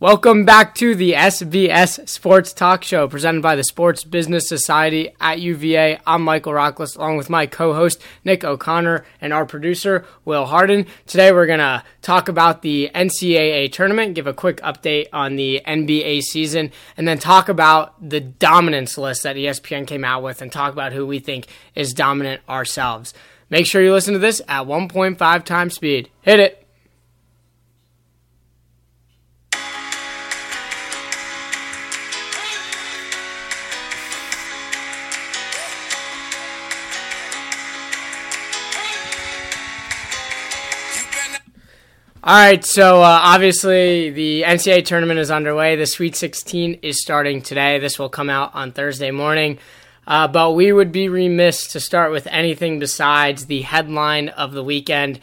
Welcome back to the SBS Sports Talk Show presented by the Sports Business Society at UVA. I'm Michael Rockless along with my co host Nick O'Connor and our producer Will Harden. Today we're going to talk about the NCAA tournament, give a quick update on the NBA season, and then talk about the dominance list that ESPN came out with and talk about who we think is dominant ourselves. Make sure you listen to this at 1.5 times speed. Hit it. All right, so uh, obviously the NCAA tournament is underway. The Sweet 16 is starting today. This will come out on Thursday morning. Uh, but we would be remiss to start with anything besides the headline of the weekend.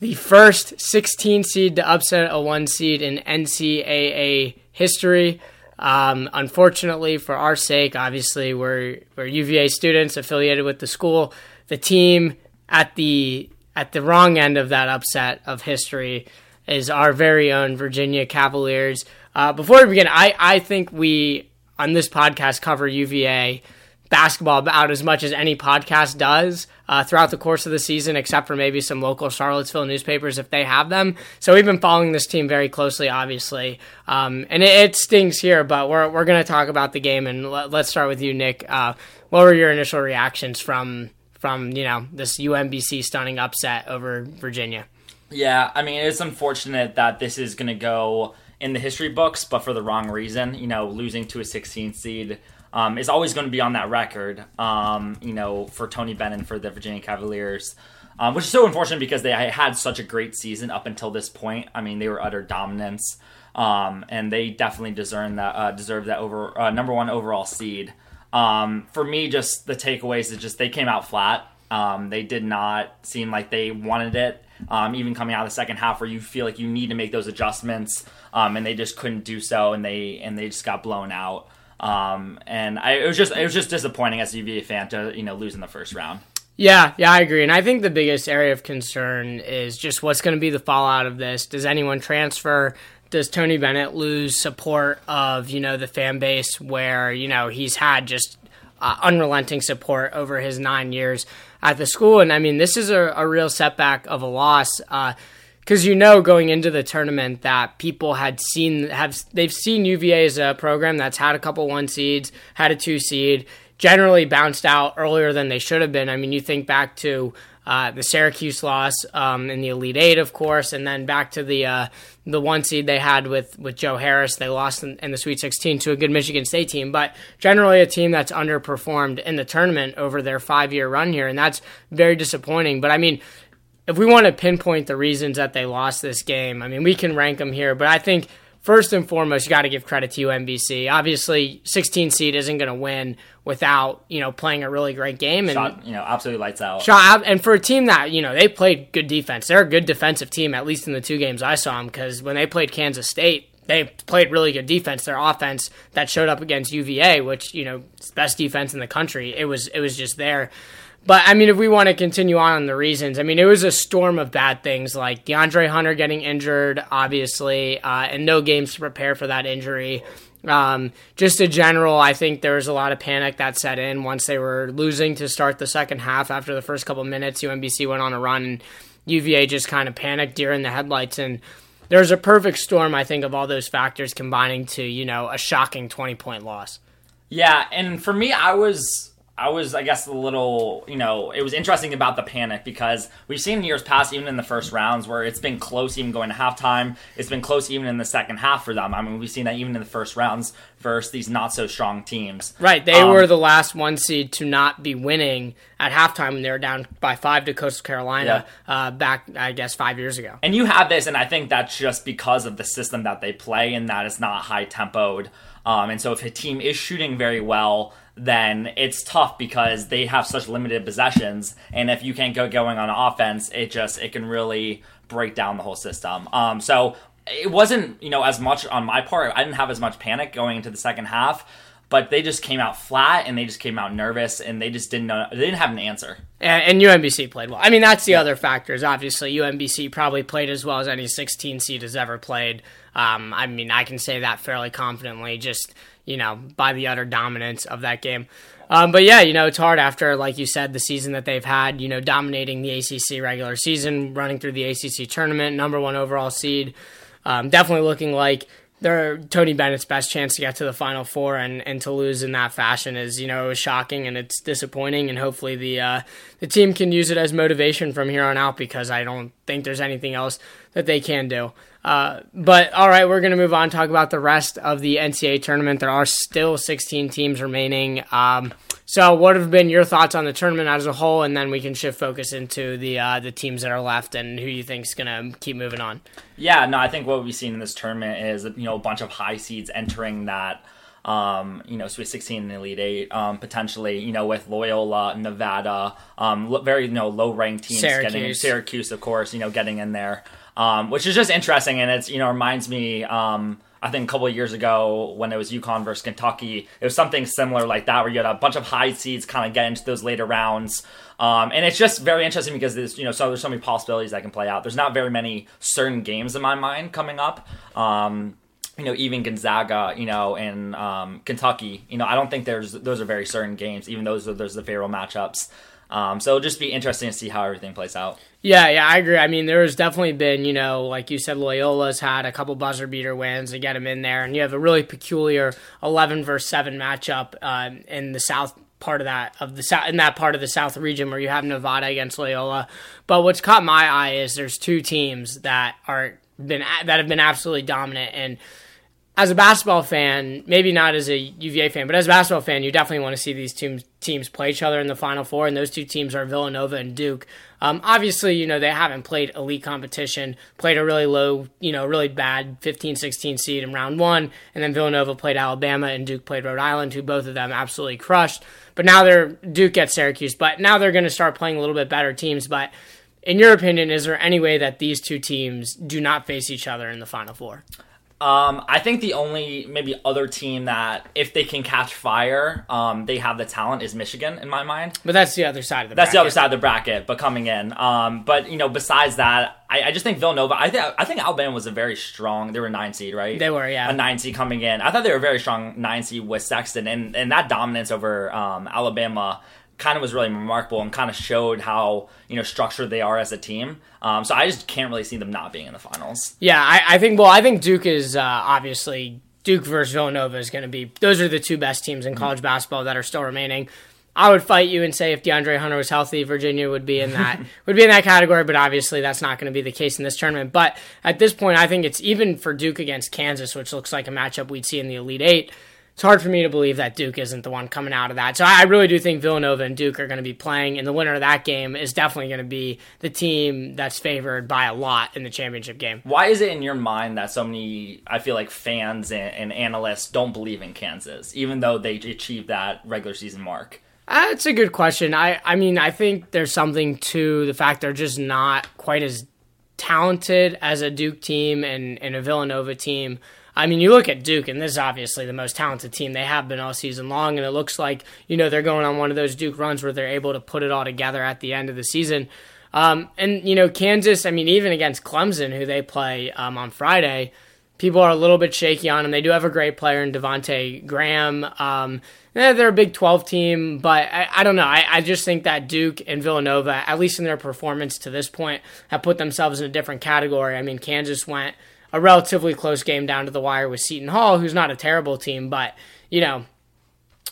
The first 16 seed to upset a one seed in NCAA history. Um, unfortunately, for our sake, obviously, we're, we're UVA students affiliated with the school. The team at the at the wrong end of that upset of history is our very own Virginia Cavaliers. Uh, before we begin, I, I think we on this podcast cover UVA basketball about as much as any podcast does uh, throughout the course of the season, except for maybe some local Charlottesville newspapers if they have them. So we've been following this team very closely, obviously, um, and it, it, stings here. But we're we're going to talk about the game, and let, us start with you, Nick. Uh, what were your initial reactions from from you know this UMBC stunning upset over Virginia. Yeah, I mean it's unfortunate that this is going to go in the history books, but for the wrong reason. You know, losing to a 16 seed um, is always going to be on that record. Um, you know, for Tony Bennett for the Virginia Cavaliers. Um, which is so unfortunate because they had such a great season up until this point. I mean, they were utter dominance, um, and they definitely deserve that uh, deserve that over uh, number one overall seed. Um, for me, just the takeaways is just they came out flat. Um, they did not seem like they wanted it. Um, even coming out of the second half, where you feel like you need to make those adjustments, um, and they just couldn't do so, and they and they just got blown out. Um, and I, it was just it was just disappointing as a UVA fan to you know lose in the first round. Yeah, yeah, I agree. And I think the biggest area of concern is just what's going to be the fallout of this. Does anyone transfer? Does Tony Bennett lose support of you know the fan base where you know he's had just uh, unrelenting support over his nine years at the school, and I mean this is a, a real setback of a loss. because uh, you know going into the tournament that people had seen have they've seen UVA as a program that's had a couple one seeds, had a two seed, generally bounced out earlier than they should have been. I mean, you think back to uh, the Syracuse loss um, in the Elite Eight, of course, and then back to the uh, the one seed they had with, with Joe Harris. They lost in, in, the Sweet 16 to a good Michigan State team, but generally a team that's underperformed in the tournament over their five year run here, and that's very disappointing. But I mean, if we want to pinpoint the reasons that they lost this game, I mean, we can rank them here, but I think first and foremost, you got to give credit to UMBC. Obviously, 16 seed isn't going to win without you know playing a really great game and shot, you know absolutely lights out. Shot and for a team that you know they played good defense, they're a good defensive team at least in the two games I saw them because when they played Kansas State. They played really good defense. Their offense that showed up against UVA, which you know, best defense in the country. It was it was just there. But I mean, if we want to continue on on the reasons, I mean, it was a storm of bad things like DeAndre Hunter getting injured, obviously, uh, and no games to prepare for that injury. Um, just in general, I think there was a lot of panic that set in once they were losing to start the second half. After the first couple minutes, UMBC went on a run, and UVA just kind of panicked during the headlights. And there's a perfect storm, I think, of all those factors combining to you know a shocking 20 point loss. Yeah, and for me, I was I was, I guess, a little, you know, it was interesting about the panic because we've seen in years past, even in the first rounds, where it's been close even going to halftime. It's been close even in the second half for them. I mean, we've seen that even in the first rounds versus these not so strong teams. Right. They um, were the last one seed to not be winning at halftime when they were down by five to Coastal Carolina yeah. uh, back, I guess, five years ago. And you have this, and I think that's just because of the system that they play and that it's not high tempoed. Um, and so if a team is shooting very well, then it's tough because they have such limited possessions, and if you can't go going on offense, it just it can really break down the whole system. Um, so it wasn't you know as much on my part. I didn't have as much panic going into the second half, but they just came out flat and they just came out nervous and they just didn't know they didn't have an answer. And, and UMBC played well. I mean, that's the yeah. other factors. Obviously, UMBC probably played as well as any 16 seed has ever played. Um, I mean, I can say that fairly confidently, just you know, by the utter dominance of that game. Um, but yeah, you know, it's hard after, like you said, the season that they've had, you know, dominating the ACC regular season, running through the ACC tournament, number one overall seed. Um, definitely looking like they're Tony Bennett's best chance to get to the Final Four, and, and to lose in that fashion is, you know, it was shocking and it's disappointing. And hopefully the uh, the team can use it as motivation from here on out because I don't think there's anything else that they can do. Uh, but all right, we're going to move on talk about the rest of the NCAA tournament. There are still 16 teams remaining. Um, so, what have been your thoughts on the tournament as a whole, and then we can shift focus into the uh, the teams that are left and who you think is going to keep moving on. Yeah, no, I think what we've seen in this tournament is you know a bunch of high seeds entering that. Um, you know, Sweet 16 and Elite Eight, um, potentially, you know, with Loyola, Nevada, um, very, you know, low ranked teams Syracuse. getting Syracuse, of course, you know, getting in there um, which is just interesting. And it's you know reminds me. Um, I think a couple of years ago when it was UConn versus Kentucky, it was something similar like that, where you had a bunch of high seeds kind of get into those later rounds. Um, and it's just very interesting because there's you know so there's so many possibilities that can play out. There's not very many certain games in my mind coming up. Um, you know, even Gonzaga, you know, and um, Kentucky, you know, I don't think there's those are very certain games. Even those are those are the favorable matchups. Um, so it'll just be interesting to see how everything plays out. Yeah, yeah, I agree. I mean, there's definitely been, you know, like you said, Loyola's had a couple buzzer beater wins to get them in there, and you have a really peculiar 11 versus 7 matchup uh, in the South part of that of the south in that part of the south region where you have Nevada against Loyola. But what's caught my eye is there's two teams that are been that have been absolutely dominant and as a basketball fan, maybe not as a UVA fan, but as a basketball fan, you definitely want to see these teams teams play each other in the Final Four, and those two teams are Villanova and Duke. Um, obviously, you know they haven't played elite competition, played a really low, you know, really bad 15, 16 seed in round one, and then Villanova played Alabama and Duke played Rhode Island, who both of them absolutely crushed. But now they're Duke at Syracuse, but now they're going to start playing a little bit better teams. But in your opinion, is there any way that these two teams do not face each other in the Final Four? Um, I think the only maybe other team that if they can catch fire, um, they have the talent is Michigan in my mind. But that's the other side of the. That's bracket. the other side of the bracket, but coming in. Um, but you know, besides that, I, I just think Villanova. I think I think Alabama was a very strong. They were a nine seed, right? They were, yeah, a nine seed coming in. I thought they were a very strong nine seed with Sexton, and and that dominance over um, Alabama kind of was really remarkable and kind of showed how you know structured they are as a team. Um, so I just can't really see them not being in the finals. Yeah, I, I think. Well, I think Duke is uh, obviously Duke versus Villanova is going to be. Those are the two best teams in college mm-hmm. basketball that are still remaining. I would fight you and say if DeAndre Hunter was healthy, Virginia would be in that would be in that category. But obviously, that's not going to be the case in this tournament. But at this point, I think it's even for Duke against Kansas, which looks like a matchup we'd see in the Elite Eight it's hard for me to believe that Duke isn't the one coming out of that. So I really do think Villanova and Duke are going to be playing, and the winner of that game is definitely going to be the team that's favored by a lot in the championship game. Why is it in your mind that so many, I feel like fans and, and analysts don't believe in Kansas, even though they achieved that regular season mark? That's uh, a good question. I, I mean, I think there's something to the fact they're just not quite as talented as a Duke team and, and a Villanova team. I mean, you look at Duke, and this is obviously the most talented team they have been all season long, and it looks like you know they're going on one of those Duke runs where they're able to put it all together at the end of the season. Um, and you know, Kansas. I mean, even against Clemson, who they play um, on Friday, people are a little bit shaky on them. They do have a great player in Devonte Graham. Um, eh, they're a Big 12 team, but I, I don't know. I, I, just think that Duke and Villanova, at least in their performance to this point, have put themselves in a different category. I mean, Kansas went a relatively close game down to the wire with Seton Hall, who's not a terrible team, but you know,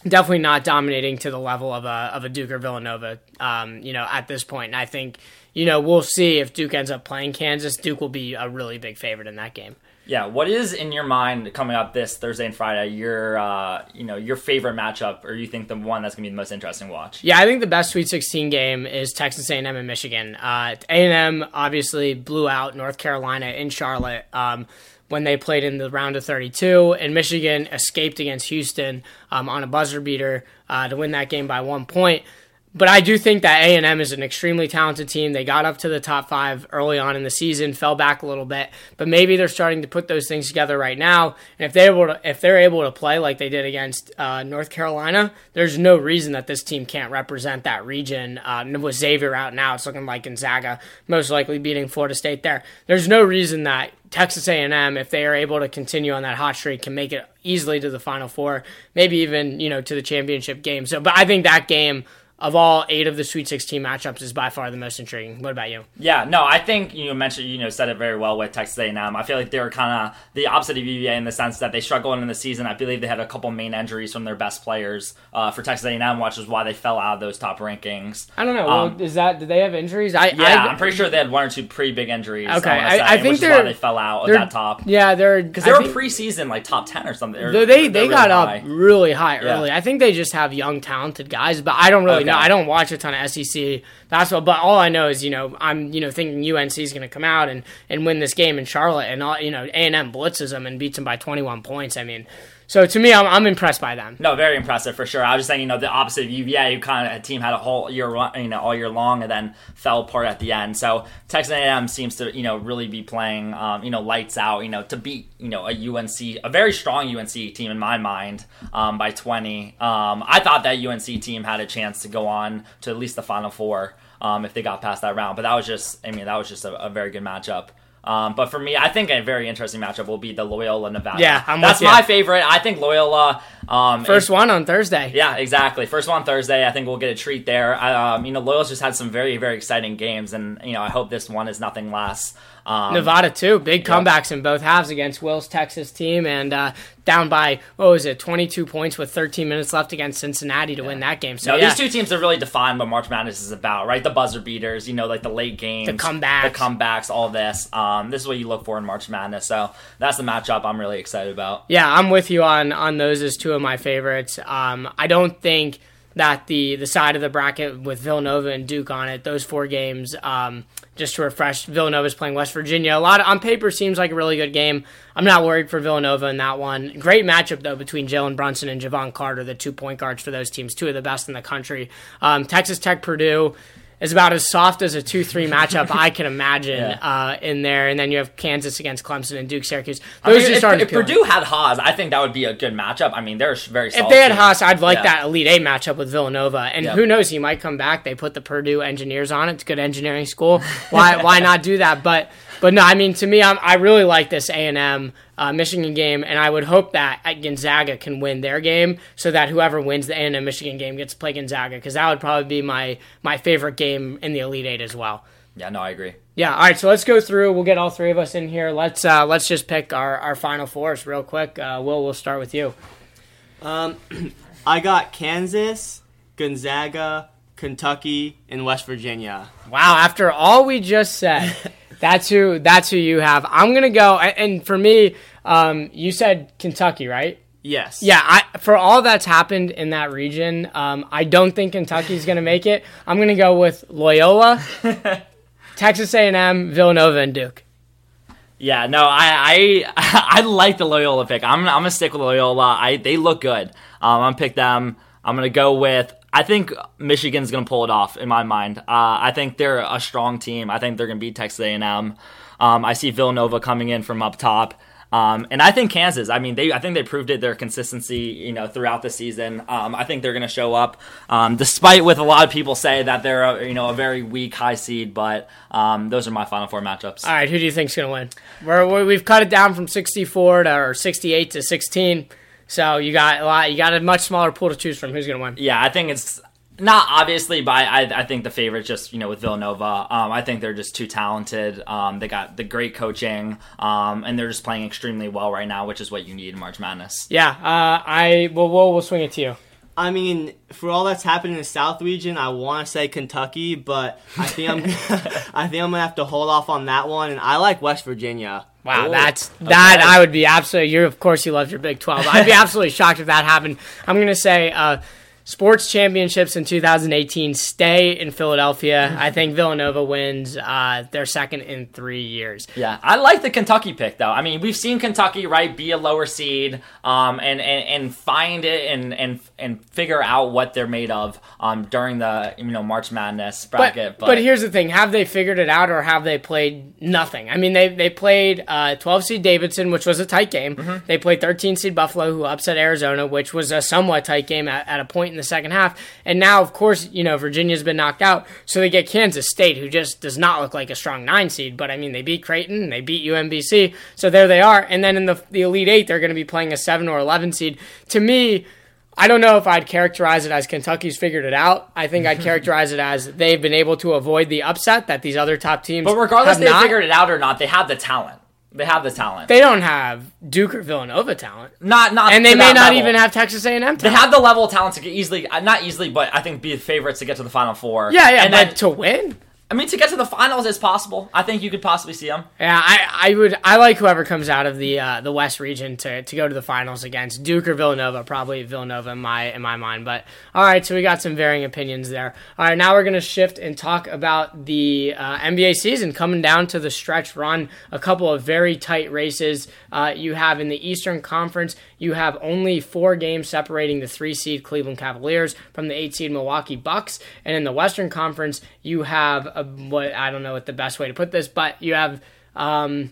definitely not dominating to the level of a of a Duke or Villanova. Um, you know, at this point, and I think you know we'll see if Duke ends up playing Kansas. Duke will be a really big favorite in that game. Yeah, what is in your mind coming up this Thursday and Friday? Your uh, you know your favorite matchup, or you think the one that's gonna be the most interesting watch? Yeah, I think the best Sweet 16 game is Texas A&M and Michigan. Uh, A&M obviously blew out North Carolina in Charlotte um, when they played in the round of 32, and Michigan escaped against Houston um, on a buzzer beater uh, to win that game by one point. But I do think that A and M is an extremely talented team. They got up to the top five early on in the season, fell back a little bit, but maybe they're starting to put those things together right now. And if they're able to, if they're able to play like they did against uh, North Carolina, there's no reason that this team can't represent that region. Uh, with Xavier out now, it's looking like Gonzaga most likely beating Florida State there. There's no reason that Texas A&M, if they are able to continue on that hot streak, can make it easily to the Final Four, maybe even you know to the championship game. So, but I think that game of all eight of the Sweet 16 matchups is by far the most intriguing. What about you? Yeah, no, I think you mentioned you know said it very well with Texas A&M. I feel like they were kind of the opposite of UVA in the sense that they struggled in the season. I believe they had a couple main injuries from their best players uh, for Texas A&M, which is why they fell out of those top rankings. I don't know. Um, well, is that did they have injuries? I yeah, I, am pretty sure they had one or two pretty big injuries. Okay, I, say, I, think they're, they fell out of that top. Yeah, they're because they were preseason like top ten or something. Or, they they got high. up really high early. Yeah. I think they just have young talented guys, but I don't really okay. know. I don't watch a ton of SEC basketball. But all I know is, you know, I'm, you know, thinking UNC is going to come out and, and win this game in Charlotte, and all, you know, A and M blitzes them and beats them by 21 points. I mean, so to me, I'm, I'm impressed by them. No, very impressive for sure. I was just saying, you know, the opposite of UVA, who kind of a team had a whole year, you know, all year long, and then fell apart at the end. So Texas A&M seems to, you know, really be playing, um, you know, lights out, you know, to beat, you know, a UNC, a very strong UNC team in my mind, um, by 20. Um, I thought that UNC team had a chance to go on to at least the Final Four um, if they got past that round. But that was just, I mean, that was just a, a very good matchup. Um, but for me, I think a very interesting matchup will be the Loyola Nevada. Yeah, I'm that's my favorite. I think Loyola. Um, First one on Thursday. Yeah, exactly. First one on Thursday. I think we'll get a treat there. um, you know, Loyola's just had some very, very exciting games, and you know, I hope this one is nothing less. Um, Nevada too, big comebacks in both halves against Will's Texas team, and uh, down by what was it, twenty two points with thirteen minutes left against Cincinnati to yeah. win that game. So no, yeah. these two teams are really defined what March Madness is about, right? The buzzer beaters, you know, like the late games, the comebacks, the comebacks, all this. Um, this is what you look for in March Madness. So that's the matchup I'm really excited about. Yeah, I'm with you on on those as two of my favorites. Um, I don't think that the the side of the bracket with Villanova and Duke on it, those four games. Um, just to refresh, Villanova's playing West Virginia. A lot of, on paper seems like a really good game. I'm not worried for Villanova in that one. Great matchup though between Jalen Brunson and Jevon Carter, the two point guards for those teams, two of the best in the country. Um, Texas Tech, Purdue is about as soft as a 2 3 matchup I can imagine yeah. uh, in there. And then you have Kansas against Clemson and Duke Syracuse. Those I mean, just if, if Purdue had Haas, I think that would be a good matchup. I mean, they're very If they had Haas, I'd like yeah. that Elite Eight matchup with Villanova. And yep. who knows, he might come back. They put the Purdue engineers on it. It's good engineering school. Why, why not do that? But but no, I mean to me, I'm, i really like this A and M uh, Michigan game, and I would hope that Gonzaga can win their game, so that whoever wins the A and M Michigan game gets to play Gonzaga, because that would probably be my my favorite game in the Elite Eight as well. Yeah, no, I agree. Yeah, all right. So let's go through. We'll get all three of us in here. Let's uh, let's just pick our, our final fours real quick. Uh, Will, we'll start with you. Um, I got Kansas, Gonzaga, Kentucky, and West Virginia. Wow! After all we just said. That's who. That's who you have. I'm gonna go. And for me, um, you said Kentucky, right? Yes. Yeah. I, for all that's happened in that region, um, I don't think Kentucky's gonna make it. I'm gonna go with Loyola, Texas A&M, Villanova, and Duke. Yeah, no, I I, I like the Loyola pick. I'm, I'm gonna stick with Loyola. I they look good. Um, I'm gonna pick them. I'm gonna go with I think Michigan's going to pull it off in my mind. Uh, I think they're a strong team. I think they're going to beat Texas A&M. Um, I see Villanova coming in from up top. Um, and I think Kansas. I mean, they. I think they proved it their consistency, you know, throughout the season. Um, I think they're going to show up, um, despite with a lot of people say that they're, a, you know, a very weak high seed. But um, those are my final four matchups. All right, who do you think's going to win? We're, we've cut it down from sixty-four to or sixty-eight to sixteen. So you got a lot. You got a much smaller pool to choose from. Who's going to win? Yeah, I think it's not obviously, but I, I think the favorite just you know with Villanova. Um, I think they're just too talented. Um, they got the great coaching, um, and they're just playing extremely well right now, which is what you need in March Madness. Yeah, uh, I well, we'll we'll swing it to you. I mean, for all that's happened in the South region, I want to say Kentucky, but I think I'm I think I'm gonna have to hold off on that one. And I like West Virginia. Wow, Ooh, that's that. Okay. I would be absolutely. You're of course you love your Big Twelve. I'd be absolutely shocked if that happened. I'm gonna say uh, sports championships in 2018 stay in Philadelphia. I think Villanova wins uh, their second in three years. Yeah, I like the Kentucky pick though. I mean, we've seen Kentucky right be a lower seed, um, and, and and find it and and and figure out what they're made of, um, during the you know March Madness bracket. But, but, here's the thing: have they figured it out, or have they played nothing? I mean, they they played uh, 12 seed Davidson, which was a tight game. Mm-hmm. They played 13 seed Buffalo, who upset Arizona, which was a somewhat tight game at, at a point in the second half. And now, of course, you know Virginia's been knocked out, so they get Kansas State, who just does not look like a strong nine seed. But I mean, they beat Creighton, they beat UMBC, so there they are. And then in the the Elite Eight, they're going to be playing a seven or 11 seed. To me I don't know if I'd characterize it as Kentucky's figured it out. I think I'd characterize it as they've been able to avoid the upset that these other top teams. But regardless, they figured it out or not, they have the talent. They have the talent. They don't have Duke or Villanova talent. Not not, and they may not level. even have Texas A&M. Talent. They have the level of talent to get easily, uh, not easily, but I think be the favorites to get to the Final Four. Yeah, yeah, and then to win. I mean, to get to the finals is possible. I think you could possibly see them. Yeah, I, I would. I like whoever comes out of the uh, the West region to, to go to the finals against Duke or Villanova. Probably Villanova in my in my mind. But all right, so we got some varying opinions there. All right, now we're gonna shift and talk about the uh, NBA season coming down to the stretch run. A couple of very tight races. Uh, you have in the Eastern Conference. You have only four games separating the three seed Cleveland Cavaliers from the eight seed Milwaukee Bucks, and in the Western Conference you have a what I don't know what the best way to put this, but you have um,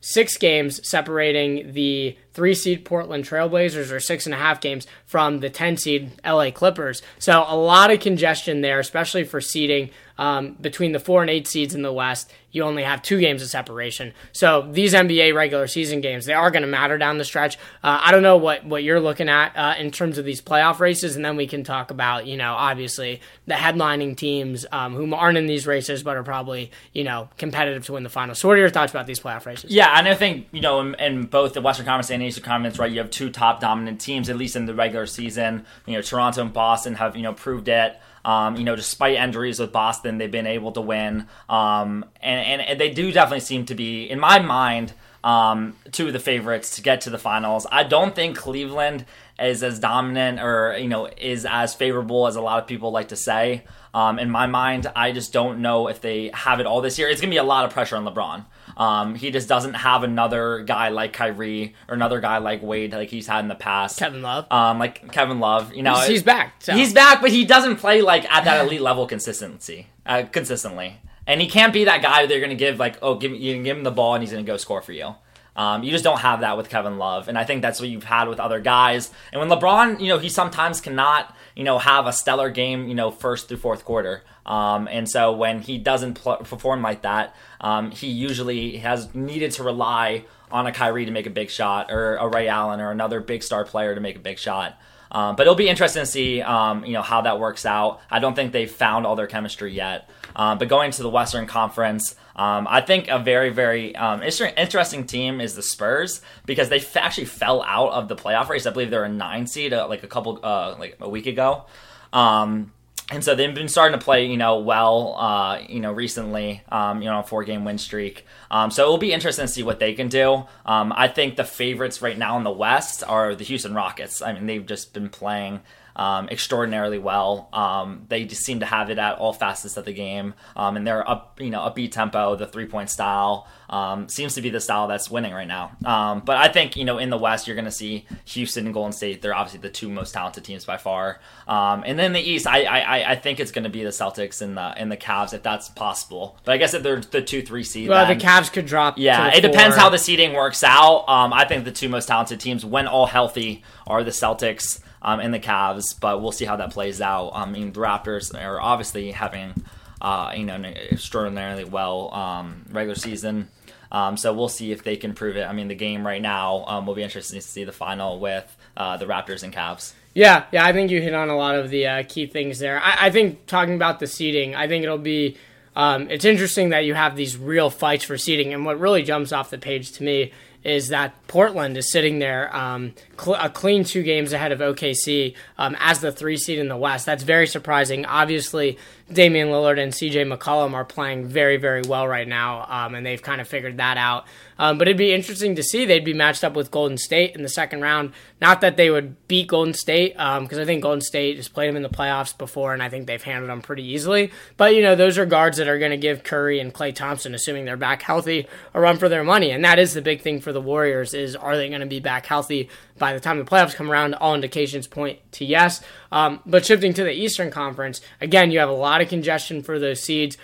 six games separating the three seed Portland Trailblazers or six and a half games from the 10 seed LA Clippers. So a lot of congestion there, especially for seeding um, between the four and eight seeds in the West, you only have two games of separation. So these NBA regular season games, they are going to matter down the stretch. Uh, I don't know what, what you're looking at uh, in terms of these playoff races, and then we can talk about, you know, obviously the headlining teams um, who aren't in these races but are probably, you know, competitive to win the finals. So what are your thoughts about these playoff races? Yeah, and I think, you know, in, in both the Western Conference and Eastern Conference, right, you have two top dominant teams, at least in the regular season. You know, Toronto and Boston have, you know, proved it. Um, you know, despite injuries with Boston, they've been able to win. Um, and, and, and, they do definitely seem to be, in my mind, um, two of the favorites to get to the finals. I don't think Cleveland is as dominant or, you know, is as favorable as a lot of people like to say. Um, in my mind, I just don't know if they have it all this year. It's going to be a lot of pressure on LeBron. Um, he just doesn't have another guy like Kyrie or another guy like Wade like he's had in the past. Kevin Love. Um, like Kevin Love. You know, he's, he's back. So. He's back, but he doesn't play like at that elite level consistency. Uh, consistently, and he can't be that guy that they're going to give like, oh, give you give him the ball and he's going to go score for you. Um, you just don't have that with Kevin Love, and I think that's what you've had with other guys. And when LeBron, you know, he sometimes cannot, you know, have a stellar game, you know, first through fourth quarter. Um, and so when he doesn't pl- perform like that, um, he usually has needed to rely on a Kyrie to make a big shot, or a Ray Allen, or another big star player to make a big shot. Um, but it'll be interesting to see, um, you know, how that works out. I don't think they've found all their chemistry yet. Um, but going to the Western Conference, um, I think a very, very um, interesting team is the Spurs because they f- actually fell out of the playoff race. I believe they're a nine seed uh, like a couple, uh, like a week ago. Um, and so they've been starting to play, you know, well, uh, you know, recently, um, you know, a four game win streak. Um, so it will be interesting to see what they can do. Um, I think the favorites right now in the West are the Houston Rockets. I mean, they've just been playing um, extraordinarily well. Um, they just seem to have it at all facets of the game, um, and their up, you know, upbeat tempo, the three point style um, seems to be the style that's winning right now. Um, but I think you know in the West you're going to see Houston and Golden State. They're obviously the two most talented teams by far. Um, and then the East, I, I I think it's going to be the Celtics and the and the Cavs if that's possible. But I guess if they're the two three seed, well, then, the Cavs could drop. Yeah, it depends how the seeding works out. I think the two most talented teams, when all healthy, are the Celtics um, and the Cavs, but we'll see how that plays out. I mean, the Raptors are obviously having, uh, you know, an extraordinarily well um, regular season. Um, so we'll see if they can prove it. I mean, the game right now um, will be interesting to see the final with uh, the Raptors and Cavs. Yeah, yeah, I think you hit on a lot of the uh, key things there. I, I, think talking about the seeding, I think it'll be. Um, it's interesting that you have these real fights for seeding, and what really jumps off the page to me is that Portland is sitting there um, cl- a clean two games ahead of OKC um, as the three seed in the West. That's very surprising. Obviously, Damian Lillard and CJ McCollum are playing very, very well right now, um, and they've kind of figured that out. Um, but it'd be interesting to see. They'd be matched up with Golden State in the second round. Not that they would beat Golden State, because um, I think Golden State has played them in the playoffs before, and I think they've handled them pretty easily. But, you know, those are guards that are going to give Curry and Klay Thompson, assuming they're back healthy, a run for their money. And that is the big thing for the Warriors is are they going to be back healthy by the time the playoffs come around? All indications point to yes. Um, but shifting to the Eastern Conference, again, you have a lot of congestion for those seeds.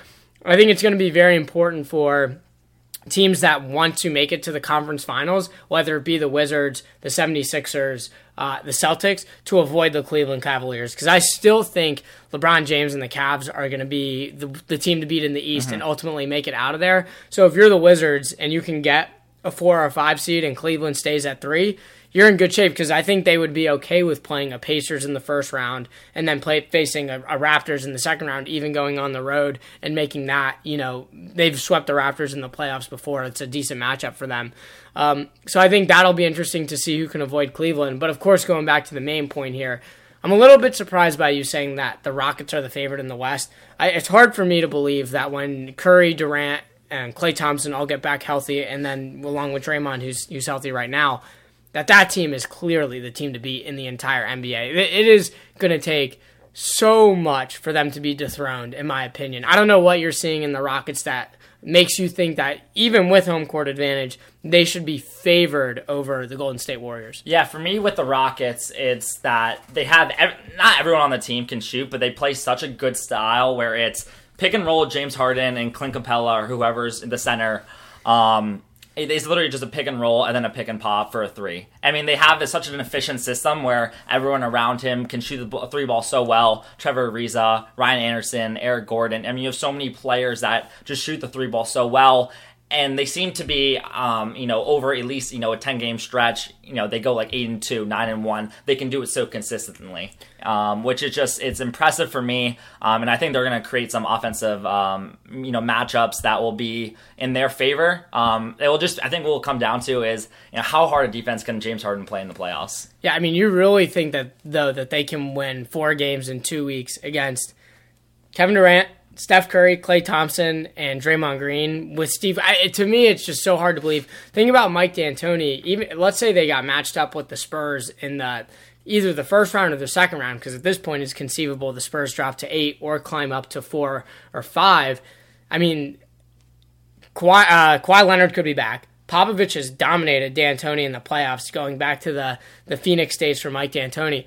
I think it's going to be very important for teams that want to make it to the conference finals, whether it be the Wizards, the 76ers, uh, the Celtics, to avoid the Cleveland Cavaliers. Because I still think LeBron James and the Cavs are going to be the, the, team to beat in the East mm-hmm. and ultimately make it out of there. So if you're the Wizards and you can get a four or five seed and Cleveland stays at three, you're in good shape because I think they would be okay with playing a Pacers in the first round and then play facing a, a, Raptors in the second round, even going on the road and making that. You know, they've swept the Raptors in the playoffs before. It's a decent matchup for them. Um, so I think that'll be interesting to see who can avoid Cleveland. But of course, going back to the main point here. I'm a little bit surprised by you saying that the Rockets are the favorite in the West. I, it's hard for me to believe that when Curry, Durant, and Klay Thompson all get back healthy, and then along with Draymond, who's who's healthy right now, that that team is clearly the team to beat in the entire NBA. It is going to take so much for them to be dethroned, in my opinion. I don't know what you're seeing in the Rockets that makes you think that even with home court advantage, they should be favored over the Golden State Warriors. Yeah, for me with the Rockets, it's that they have not everyone on the team can shoot, but they play such a good style where it's pick and roll James Harden and Clint Capela or whoever's in the center. Um, it's literally just a pick and roll and then a pick and pop for a three. I mean, they have such an efficient system where everyone around him can shoot the three ball so well. Trevor Ariza, Ryan Anderson, Eric Gordon. I mean, you have so many players that just shoot the three ball so well and they seem to be, um, you know, over at least you know a ten game stretch. You know, they go like eight and two, nine and one. They can do it so consistently, um, which is just it's impressive for me. Um, and I think they're going to create some offensive, um, you know, matchups that will be in their favor. Um, it will just I think what will come down to is you know how hard a defense can James Harden play in the playoffs. Yeah, I mean, you really think that though that they can win four games in two weeks against Kevin Durant, Steph Curry, Klay Thompson, and Draymond Green with Steve. I, to me, it's just so hard to believe. Think about Mike D'Antoni. Even let's say they got matched up with the Spurs in the either the first round or the second round, because at this point it's conceivable the Spurs drop to eight or climb up to four or five. I mean, Kawhi, uh, Kawhi Leonard could be back. Popovich has dominated D'Antoni in the playoffs, going back to the the Phoenix days for Mike D'Antoni.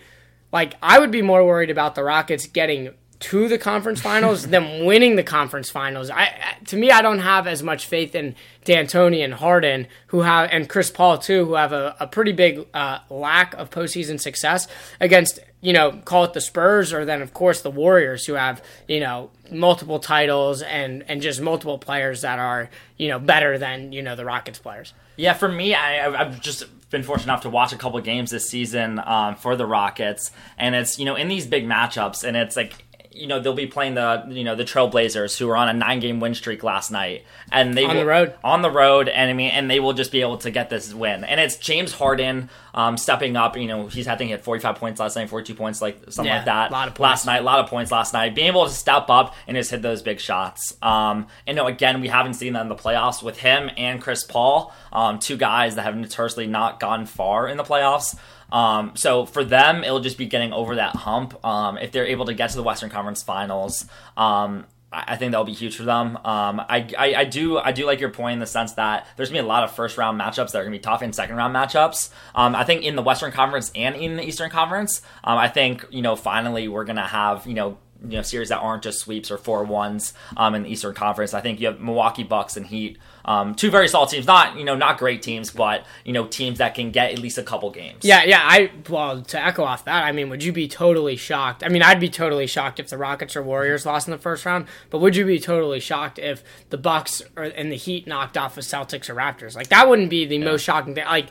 Like I would be more worried about the Rockets getting to the conference finals them winning the conference finals. I to me, I don't have as much faith in D'Antoni and Harden, who have and Chris Paul too, who have a, a pretty big uh, lack of postseason success against you know call it the Spurs or then of course the Warriors, who have you know multiple titles and and just multiple players that are you know better than you know the Rockets players. Yeah, for me, I, I've just been fortunate enough to watch a couple games this season um, for the Rockets, and it's you know in these big matchups, and it's like you know they'll be playing the you know the Trailblazers who are on a nine game win streak last night, and they on will, the road on the road, and I mean, and they will just be able to get this win. And it's James Harden um, stepping up. You know, he's I think he hit forty five points last night, forty two points, like something yeah, like that. A lot of points. last night, a lot of points last night. Being able to step up and just hit those big shots. Um, and you know, again, we haven't seen that in the playoffs with him and Chris Paul, um, two guys that have notoriously not gone far in the playoffs. Um, so for them, it'll just be getting over that hump. Um, if they're able to get to the Western Conference Finals, um, I think that'll be huge for them. Um, I, I, I, do I do like your point in the sense that there's gonna be a lot of first round matchups that are gonna be tough and second round matchups. Um, I think in the Western Conference and in the Eastern Conference, um, I think you know finally we're gonna have you know you know series that aren't just sweeps or four ones um, in the Eastern Conference. I think you have Milwaukee Bucks and Heat, um, two very solid teams. Not you know not great teams, but you know teams that can get at least a couple games. Yeah, yeah. I well to echo off that, I mean, would you be totally shocked? I mean, I'd be totally shocked if the Rockets or Warriors lost in the first round. But would you be totally shocked if the Bucks or, and the Heat knocked off the Celtics or Raptors? Like that wouldn't be the yeah. most shocking thing. Like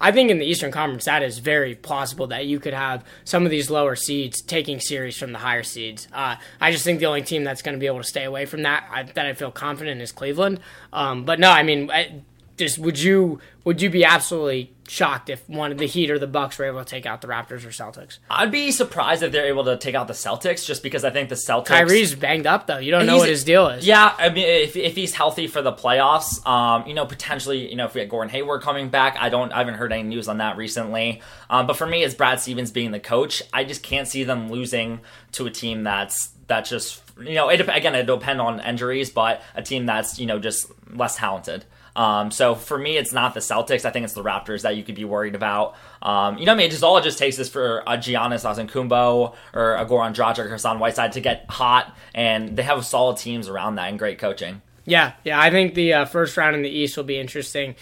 I think in the Eastern Conference, that is very plausible that you could have some of these lower seeds taking series from the higher seeds. Uh, I just think the only team that's going to be able to stay away from that, I, that I feel confident, is Cleveland. Um, but no, I mean, I, just would you would you be absolutely shocked if one of the Heat or the Bucks were able to take out the Raptors or Celtics? I'd be surprised if they're able to take out the Celtics, just because I think the Celtics. Kyrie's banged up though. You don't know what his deal is. Yeah, I mean, if, if he's healthy for the playoffs, um, you know, potentially, you know, if we had Gordon Hayward coming back, I don't, I haven't heard any news on that recently. Um, but for me, it's Brad Stevens being the coach. I just can't see them losing to a team that's that's just, you know, it, again, it depend on injuries, but a team that's, you know, just less talented. Um, so for me, it's not the Celtics. I think it's the Raptors that you could be worried about. Um, you know, I mean, it just all it just takes is for a Giannis Antetokounmpo or a Goran Dragic or Hassan Whiteside to get hot, and they have solid teams around that and great coaching. Yeah, yeah. I think the uh, first round in the East will be interesting.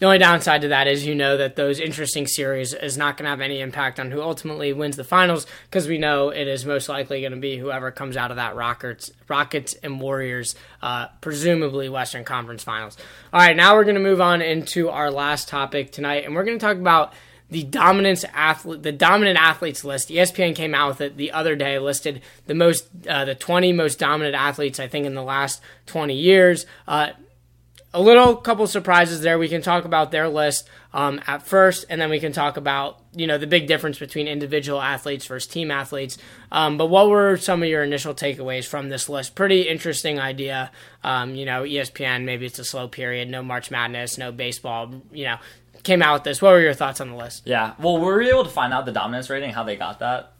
The only downside to that is you know that those interesting series is not going to have any impact on who ultimately wins the finals because we know it is most likely going to be whoever comes out of that Rockets, Rockets and Warriors, uh, presumably Western Conference Finals. All right, now we're going to move on into our last topic tonight, and we're going to talk about the dominance athlete, the dominant athletes list. ESPN came out with it the other day, listed the most, uh, the 20 most dominant athletes I think in the last 20 years. Uh, a little couple surprises there. We can talk about their list um, at first, and then we can talk about you know the big difference between individual athletes versus team athletes. Um, but what were some of your initial takeaways from this list? Pretty interesting idea. Um, you know, ESPN maybe it's a slow period, no March Madness, no baseball. You know, came out with this. What were your thoughts on the list? Yeah. Well, were you able to find out the dominance rating, how they got that?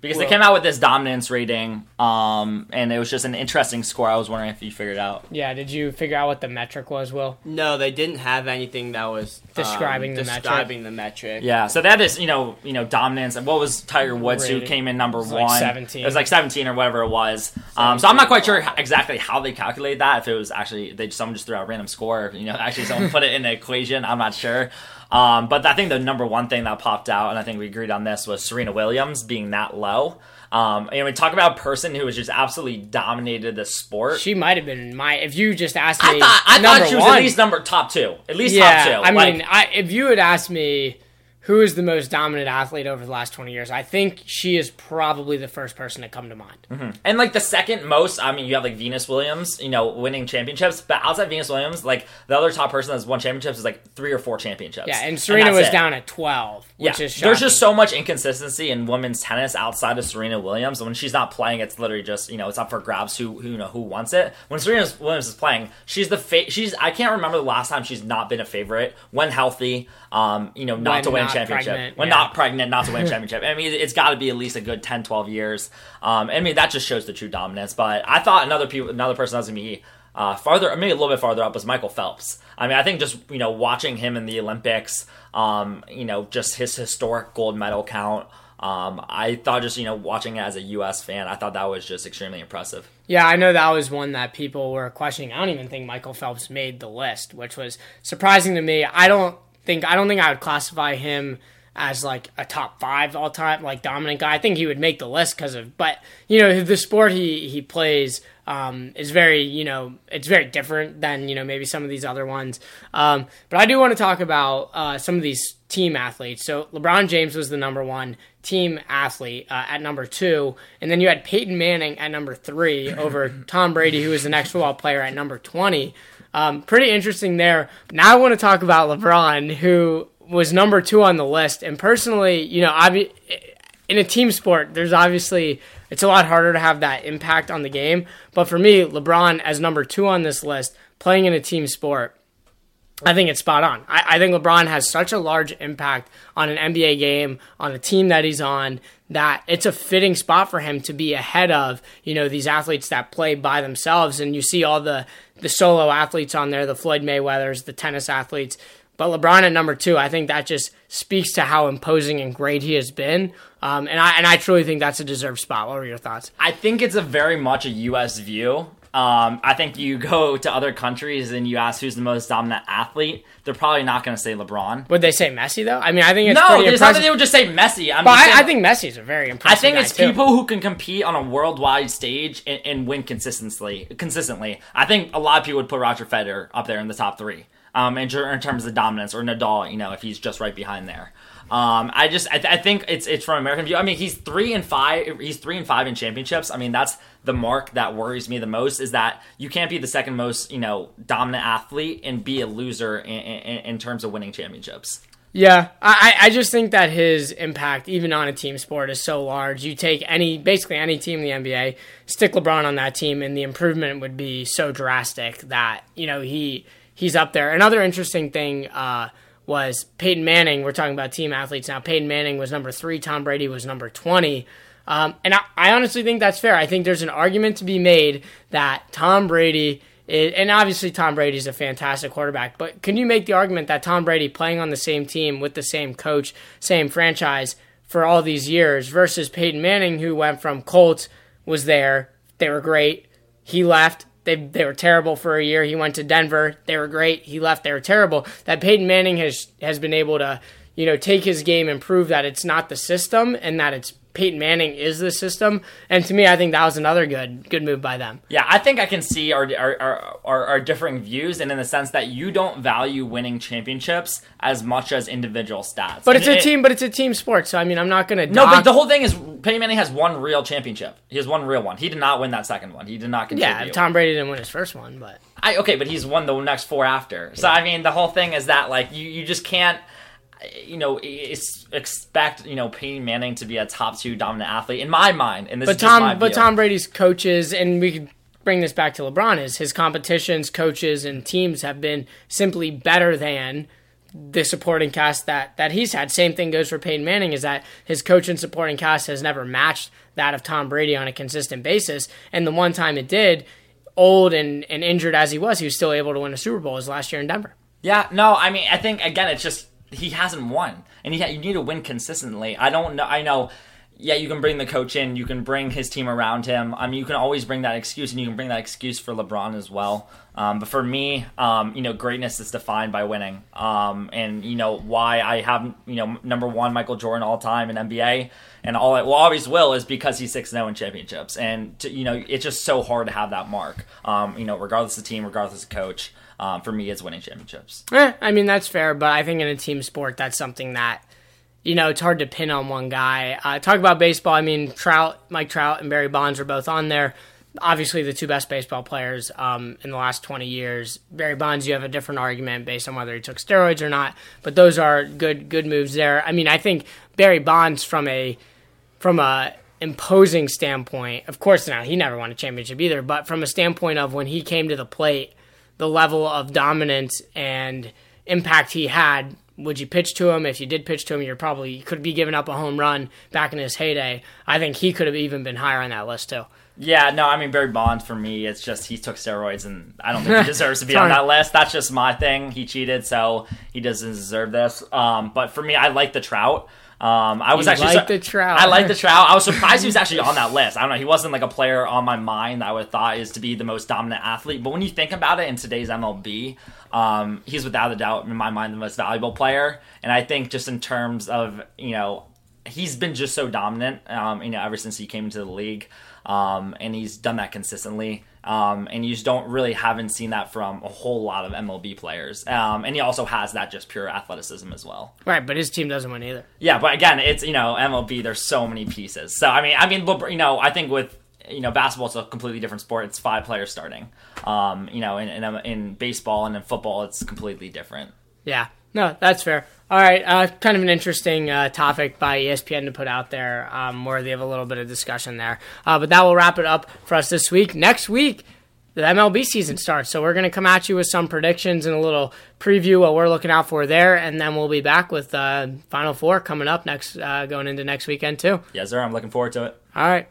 Because Well- they came out with this dominance rating, um, and it was just an interesting score. I was wondering if you figured out. Yeah, did you figure out what the metric was, Will? No, they didn't have anything that was um, Describing the metric. the metric. Yeah, so that is you know, you know, dominance. And what was Tiger Woods, who came in number was one? like 17. It was like seventeen or whatever it was. Um, so I'm not quite sure exactly how they calculated that. If it was actually they someone just threw out a random score, you know, actually someone put it in an equation. I'm not sure. Um, but I think the number one thing that popped out, and I think we agreed on this, was Serena Williams being that low. Um, and we talk about a person who has just absolutely dominated the sport. She might have been my. If you just asked I me, thought I thought she was one, at least number top two, at least yeah, top two. I Like, mean, I, if you had asked me who is the most dominant athlete over the last 20 years, I think she is probably the first person to come to mind. Mm-hmm. And like the second most, I mean, you have like Venus Williams, you know, winning championships. But outside Venus Williams, like the other top person that's won championships is like three or four championships. Yeah, and Serena that's was it. down at 12, Yeah, which is there's just so much inconsistency in women's tennis outside of Serena Williams. When she's not playing, it's literally just you know it's up for grabs who who you know who wants it. When Serena Williams is playing, she's the fa- she's I can't remember the last time she's not been a favorite when healthy. Um, you know, not When to win not a championship pregnant, when yeah. not pregnant, not to win a championship. I mean, it's got to be at least a good 10, 12 years. Um, I mean, that just shows the true dominance. But I thought another people, another person that was gonna be uh, farther, maybe a little bit farther up, was Michael Phelps. I mean, I think just you know watching him in the Olympics, um, you know, just his historic gold medal count. Um, I thought just you know watching it as a U.S. fan, I thought that was just extremely impressive. Yeah, I know that was one that people were questioning. I don't even think Michael Phelps made the list, which was surprising to me. I don't think I don't think I would classify him as like a top five all time like dominant guy. I think he would make the list because of, but you know the sport he he plays um, is very you know it's very different than you know maybe some of these other ones. Um, but I do want to talk about uh, some of these team athletes. So LeBron James was the number one team athlete uh, at number two, and then you had Peyton Manning at number three over Tom Brady, who was the next football player at number twenty. Um, pretty interesting there. Now I want to talk about LeBron, who was number two on the list. And personally, you know, obvi- in a team sport, there's obviously it's a lot harder to have that impact on the game. But for me, LeBron as number two on this list, playing in a team sport, I think it's spot on. I, I think LeBron has such a large impact on an NBA game, on the team that he's on, that it's a fitting spot for him to be ahead of, you know, these athletes that play by themselves. And you see all the, the solo athletes on there, the Floyd Mayweathers, the tennis athletes. But LeBron at number two, I think that just speaks to how imposing and great he has been. Um, and I and I truly think that's a deserved spot. What were your thoughts? I think it's a very much a U.S. view. Um, I think you go to other countries and you ask who's the most dominant athlete, they're probably not going to say LeBron. Would they say Messi though? I mean, I think it's No, there's not that they would just say Messi. I'm but just saying- I, think Messi's a very impressive. I think it's too. people who can compete on a worldwide stage and, and win consistently. Consistently, I think a lot of people would put Roger Federer up there in the top three. Um, in, in terms of dominance, or Nadal, you know, if he's just right behind there. Um, I just I, th- I think it's it's from American view. I mean, he's three and five. He's three and five in championships. I mean, that's the mark that worries me the most is that you can't be the second most you know dominant athlete and be a loser in, in, in terms of winning championships. Yeah, I, I just think that his impact, even on a team sport, is so large. You take any, basically any team in the NBA, stick LeBron on that team, and the improvement would be so drastic that you know he he's up there. Another interesting thing uh, was Peyton Manning. We're talking about team athletes now. Peyton Manning was number three. Tom Brady was number twenty. Um, and I, I honestly think that's fair. I think there's an argument to be made that Tom Brady and obviously Tom Brady's a fantastic quarterback, but can you make the argument that Tom Brady playing on the same team with the same coach, same franchise for all these years versus Peyton Manning who went from Colts was there, they were great, he left, they they were terrible for a year. He went to Denver. They were great. He left. They were terrible. That Peyton Manning has has been able to you know take his game and prove that it's not the system and that it's Peyton Manning is the system. And to me, I think that was another good good move by them. Yeah, I think I can see our our, our, our, our differing views, and in the sense that you don't value winning championships as much as individual stats. But And it's a team. But it's a team sport. So I mean, I'm not gonna. No, but the whole thing is Peyton Manning has one real championship. He has one real one. He did not win that second one. He did not contribute. yeah, Tom Brady didn't win his first one, but I, okay, but he's won the next four after. So I mean, the whole thing is that like you, you just can't, you know, es- expect you know Peyton Manning to be a top two dominant athlete in my mind. And this but is just my Tom, but. Tom Brady's coaches, and we could bring this back to LeBron, is his competitions, coaches, and teams have been simply better than the supporting cast that that he's had. Same thing goes for Peyton Manning, is that his coach and supporting cast has never matched that of Tom Brady on a consistent basis, and the one time it did. Old and, and injured as he was, he was still able to win a Super Bowl his last year in Denver. Yeah, no, I mean, I think again, it's just he hasn't won, and he, you need to win consistently. I don't know. I know. Yeah, you can bring the coach in, you can bring his team around him. I mean, you can always bring that excuse, and you can bring that excuse for LeBron as well. Um, but for me, um, you know, greatness is defined by winning. Um, and you know why I have you know number one Michael Jordan all time in NBA, and all it will always will is because he's six zero in championships, and to, you know it's just so hard to have that mark. Um, you know, regardless of team, regardless of coach. Um, for me, it's winning championships. Eh, I mean that's fair, but I think in a team sport, that's something that you know it's hard to pin on one guy. Uh, talk about baseball. I mean, Trout, Mike Trout, and Barry Bonds are both on there. Obviously, the two best baseball players um, in the last twenty years. Barry Bonds, you have a different argument based on whether he took steroids or not, but those are good good moves there. I mean, I think Barry Bonds from a from a imposing standpoint, of course, now he never won a championship either, but from a standpoint of when he came to the plate, the level of dominance and impact he had. Would you pitch to him? If you did pitch to him, you're probably you could be giving up a home run back in his heyday. I think he could have even been higher on that list too. Yeah, no, I mean Barry Bonds for me, it's just he took steroids, and I don't think he deserves to be on that list. That's just my thing. He cheated, so he doesn't deserve this. Um, but for me, I like the Trout. Um, I was You actually like the Trout. I like the Trout. I was surprised he was actually on that list. I don't know. He wasn't like a player on my mind that I would have thought is to be the most dominant athlete. But when you think about it in today's MLB, um, he's without a doubt in my mind the most valuable player. And I think just in terms of you know he's been just so dominant, um, you know, ever since he came into the league, um, and he's done that consistently. Um, and you just don't really haven't seen that from a whole lot of MLB players. Um, and he also has that just pure athleticism as well. Right, but his team doesn't win either. Yeah, but again, it's you know MLB. There's so many pieces. So I mean, I mean, you know, I think with you know basketball, it's a completely different sport. It's five players starting. Um, you know, in, in in baseball and in football, it's completely different. Yeah, no, that's fair. All right, uh, kind of an interesting uh, topic by ESPN to put out there, um, worthy of a little bit of discussion there. Uh, but that will wrap it up for us this week. Next week, the MLB season starts, so we're going to come at you with some predictions and a little preview what we're looking out for there, and then we'll be back with uh, Final Four coming up next, uh, going into next weekend too. Yes, sir. I'm looking forward to it. All right.